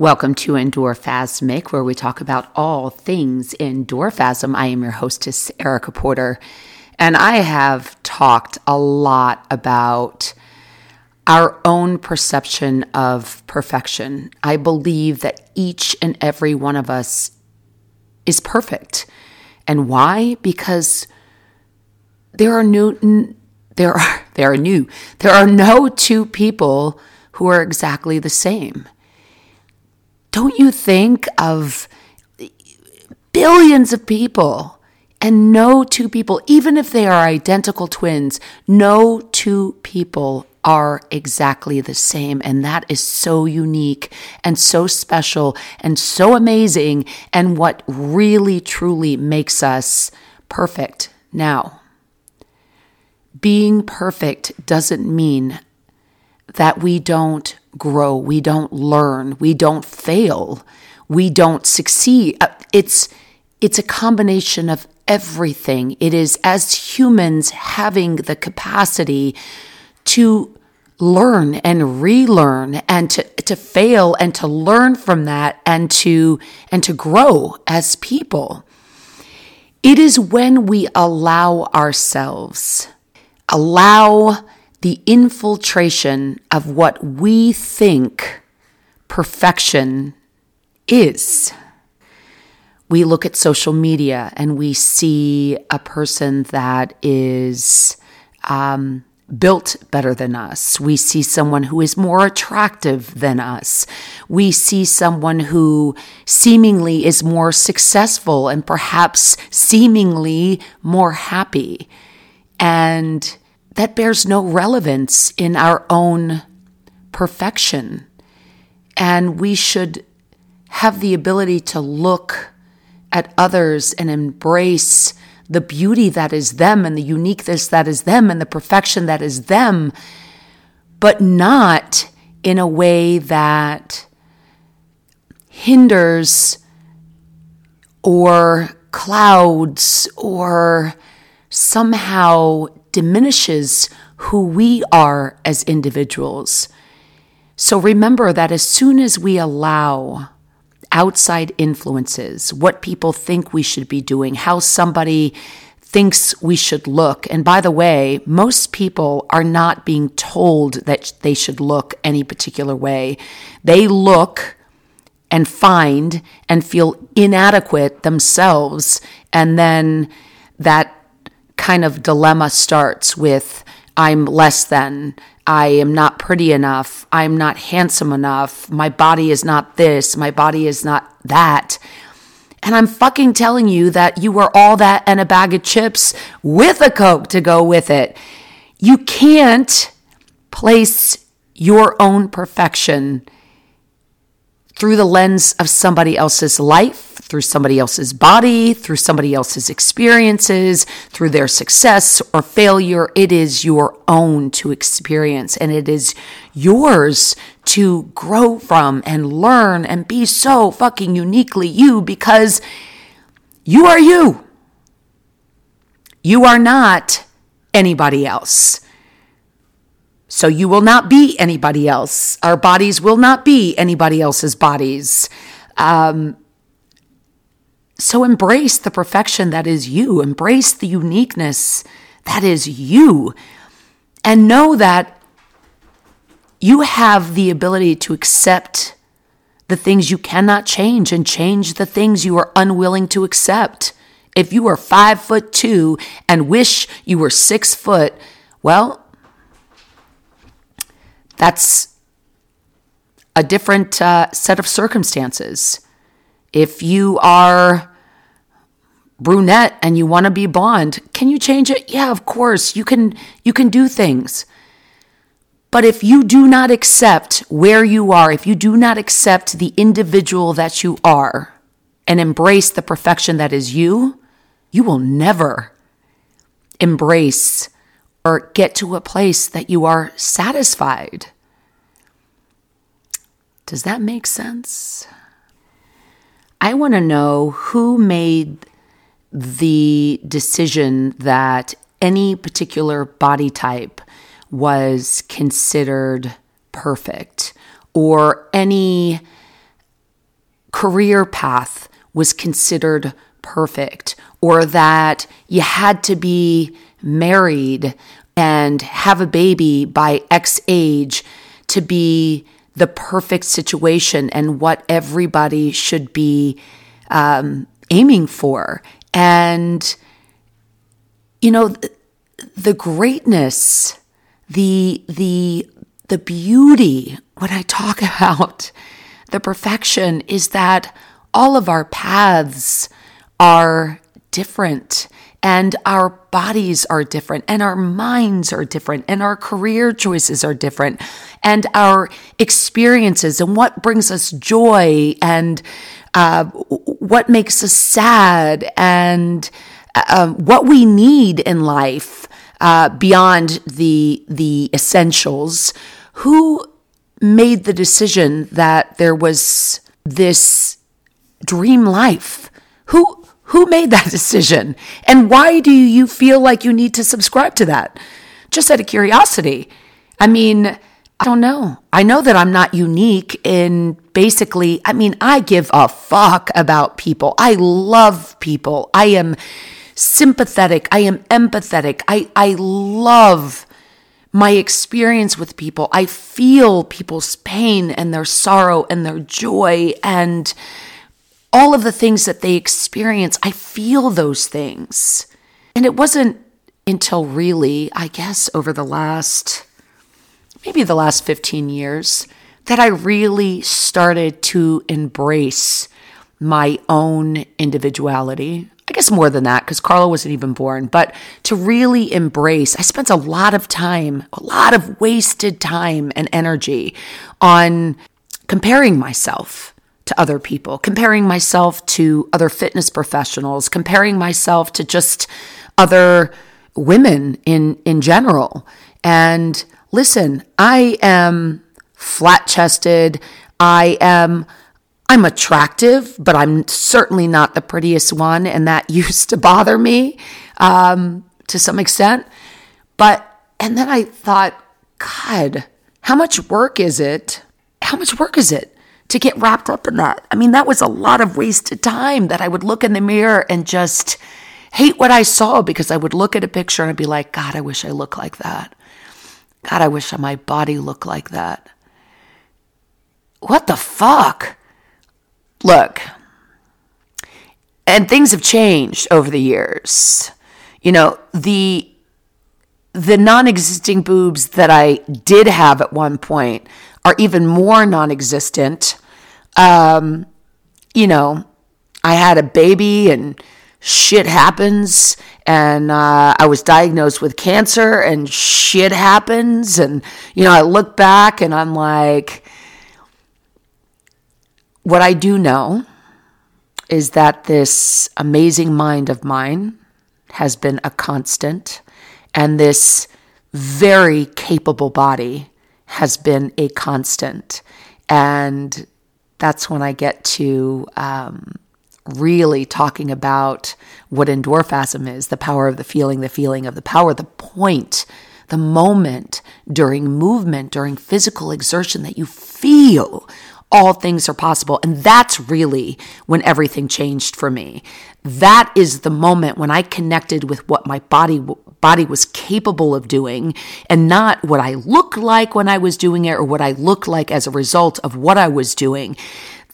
Welcome to Endorphasmic, where we talk about all things endorphasm. I am your hostess, Erica Porter, and I have talked a lot about our own perception of perfection. I believe that each and every one of us is perfect. And why? Because there are new there are there are new there are no two people who are exactly the same don't you think of billions of people and no two people, even if they are identical twins, no two people are exactly the same. And that is so unique and so special and so amazing and what really truly makes us perfect. Now, being perfect doesn't mean that we don't grow, we don't learn, we don't fail, we don't succeed. Uh, it's it's a combination of everything. It is as humans having the capacity to learn and relearn and to, to fail and to learn from that and to and to grow as people. It is when we allow ourselves, allow the infiltration of what we think perfection is. We look at social media and we see a person that is um, built better than us. We see someone who is more attractive than us. We see someone who seemingly is more successful and perhaps seemingly more happy. And that bears no relevance in our own perfection. And we should have the ability to look at others and embrace the beauty that is them and the uniqueness that is them and the perfection that is them, but not in a way that hinders or clouds or somehow diminishes who we are as individuals. So remember that as soon as we allow outside influences, what people think we should be doing, how somebody thinks we should look. And by the way, most people are not being told that they should look any particular way. They look and find and feel inadequate themselves. And then that kind of dilemma starts with I'm less than, I am not pretty enough, I'm not handsome enough, my body is not this, my body is not that. And I'm fucking telling you that you are all that and a bag of chips with a Coke to go with it. You can't place your own perfection through the lens of somebody else's life through somebody else's body, through somebody else's experiences, through their success or failure. It is your own to experience and it is yours to grow from and learn and be so fucking uniquely you because you are you. You are not anybody else. So you will not be anybody else. Our bodies will not be anybody else's bodies. Um, so embrace the perfection that is you, embrace the uniqueness that is you, and know that you have the ability to accept the things you cannot change and change the things you are unwilling to accept. If you are five foot two and wish you were six foot, well, that's a different uh, set of circumstances. If you are brunette and you want to be blonde, can you change it? Yeah, of course. You can you can do things. But if you do not accept where you are, if you do not accept the individual that you are and embrace the perfection that is you, you will never embrace or get to a place that you are satisfied. Does that make sense? I want to know who made the decision that any particular body type was considered perfect or any career path was considered perfect or that you had to be married and have a baby by X age to be the perfect situation and what everybody should be um, aiming for. And, you know, the, the greatness, the, the, the beauty, when I talk about the perfection, is that all of our paths are different and our bodies are different and our minds are different and our career choices are different and our experiences and what brings us joy and uh, what makes us sad and uh, what we need in life uh, beyond the the essentials who made the decision that there was this dream life who who made that decision? And why do you feel like you need to subscribe to that? Just out of curiosity. I mean, I don't know. I know that I'm not unique in basically, I mean, I give a fuck about people. I love people. I am sympathetic. I am empathetic. I, I love my experience with people. I feel people's pain and their sorrow and their joy and all of the things that they experience, I feel those things. And it wasn't until really, I guess, over the last, maybe the last 15 years, that I really started to embrace my own individuality. I guess more than that, because Carla wasn't even born, but to really embrace, I spent a lot of time, a lot of wasted time and energy on comparing myself to other people, comparing myself to other fitness professionals, comparing myself to just other women in in general. And listen, I am flat-chested. I am I'm attractive, but I'm certainly not the prettiest one, and that used to bother me um, to some extent. But and then I thought, God, how much work is it? How much work is it to get wrapped up in that. I mean, that was a lot of wasted time that I would look in the mirror and just hate what I saw because I would look at a picture and I'd be like, God, I wish I looked like that. God, I wish my body looked like that. What the fuck? Look, and things have changed over the years. You know, the the non-existing boobs that I did have at one point are even more non-existent um, you know, I had a baby and shit happens and uh, i was diagnosed with cancer and shit happens and you know i look back and i'm like what i do know is that this amazing mind of mine has been a constant and this very capable body has been a constant. And that's when I get to um, really talking about what endorphasm is the power of the feeling, the feeling of the power, the point, the moment during movement, during physical exertion that you feel all things are possible. And that's really when everything changed for me. That is the moment when I connected with what my body body was capable of doing and not what I looked like when I was doing it or what I looked like as a result of what I was doing.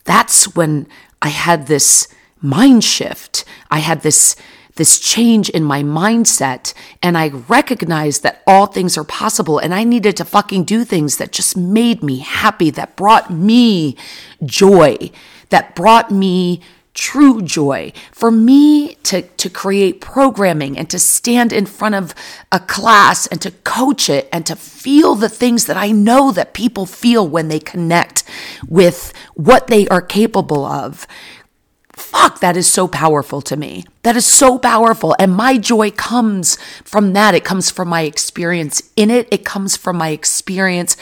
That's when I had this mind shift. I had this this change in my mindset and I recognized that all things are possible and I needed to fucking do things that just made me happy, that brought me joy, that brought me true joy. For me to, to create programming and to stand in front of a class and to coach it and to feel the things that I know that people feel when they connect with what they are capable of. Fuck, that is so powerful to me. That is so powerful. And my joy comes from that. It comes from my experience in it. It comes from my experience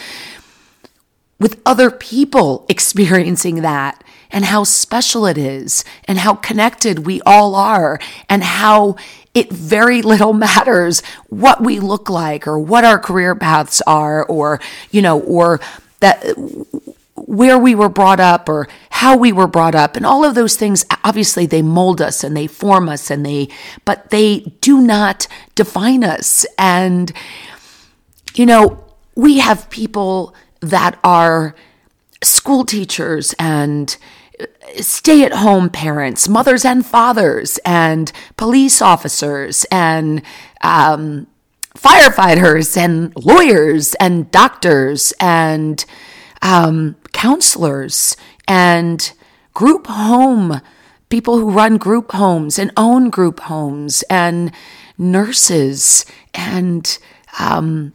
with other people experiencing that and how special it is and how connected we all are and how it very little matters what we look like or what our career paths are or, you know, or that where we were brought up or how we were brought up. And all of those things obviously they mold us and they form us and they but they do not define us. And you know we have people that are school teachers and stay at home parents, mothers and fathers, and police officers, and um, firefighters, and lawyers, and doctors, and um, counselors, and group home people who run group homes and own group homes, and nurses, and um,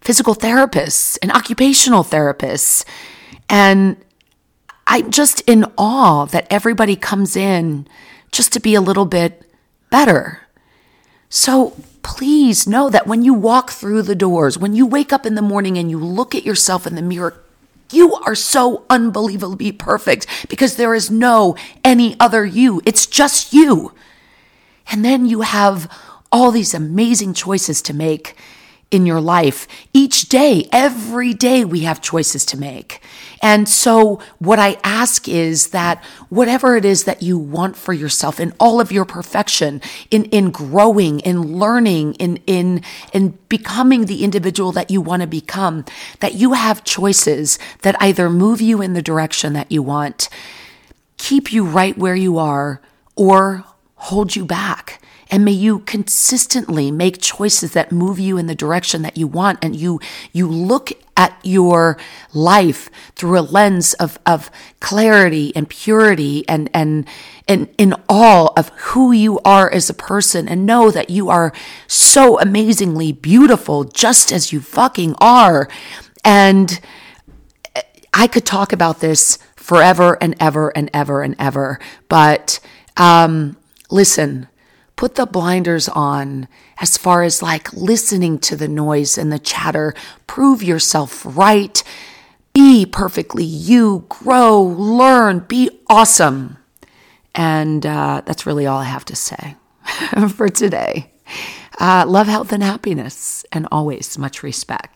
physical therapists, and occupational therapists. And I'm just in awe that everybody comes in just to be a little bit better. So please know that when you walk through the doors, when you wake up in the morning and you look at yourself in the mirror, you are so unbelievably perfect because there is no any other you. It's just you. And then you have all these amazing choices to make in your life. Each day, every day, we have choices to make. And so, what I ask is that whatever it is that you want for yourself in all of your perfection, in, in growing, in learning, in, in, in becoming the individual that you want to become, that you have choices that either move you in the direction that you want, keep you right where you are, or hold you back. And may you consistently make choices that move you in the direction that you want. And you, you look at your life through a lens of, of clarity and purity and, and, and in awe of who you are as a person and know that you are so amazingly beautiful just as you fucking are. And I could talk about this forever and ever and ever and ever. But um, listen, put the blinders on as far as like listening to the noise and the chatter. Prove yourself right. Be perfectly you. Grow, learn, be awesome. And uh, that's really all I have to say for today. Uh, love, health, and happiness, and always much respect.